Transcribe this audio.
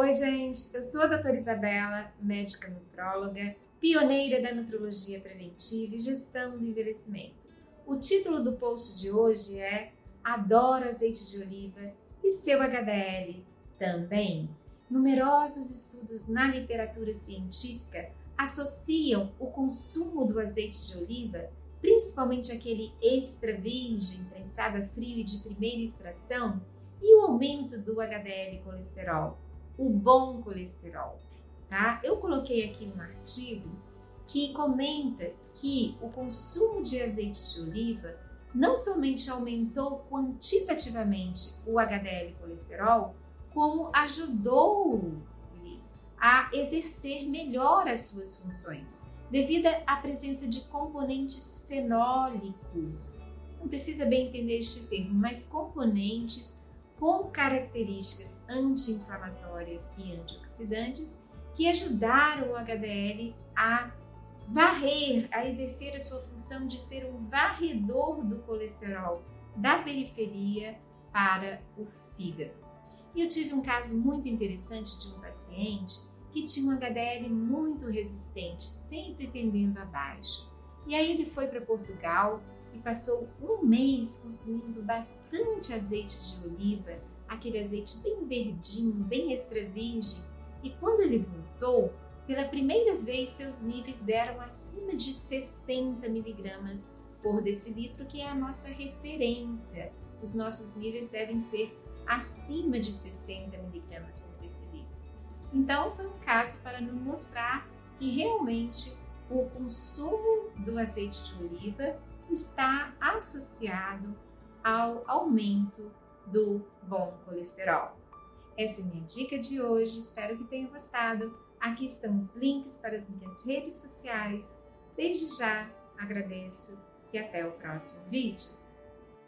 Oi, gente, eu sou a doutora Isabela, médica nutróloga, pioneira da nutrologia preventiva e gestão do envelhecimento. O título do post de hoje é Adoro azeite de oliva e seu HDL também. Numerosos estudos na literatura científica associam o consumo do azeite de oliva, principalmente aquele extra virgem, prensado a frio e de primeira extração, e o aumento do HDL colesterol o bom colesterol, tá? Eu coloquei aqui um artigo que comenta que o consumo de azeite de oliva não somente aumentou quantitativamente o HDL colesterol, como ajudou a exercer melhor as suas funções, devido à presença de componentes fenólicos. Não precisa bem entender este termo, mas componentes com características anti-inflamatórias e antioxidantes que ajudaram o HDL a varrer, a exercer a sua função de ser um varredor do colesterol da periferia para o fígado. E eu tive um caso muito interessante de um paciente que tinha um HDL muito resistente, sempre tendendo abaixo. E aí ele foi para Portugal e passou um mês consumindo bastante azeite de oliva, aquele azeite bem verdinho, bem extra virgem. E quando ele voltou, pela primeira vez seus níveis deram acima de 60 miligramas por decilitro, que é a nossa referência. Os nossos níveis devem ser acima de 60 miligramas por decilitro. Então, foi um caso para nos mostrar que realmente o consumo do azeite de oliva está associado ao aumento do bom colesterol. Essa é minha dica de hoje, espero que tenham gostado. Aqui estão os links para as minhas redes sociais. Desde já agradeço e até o próximo vídeo.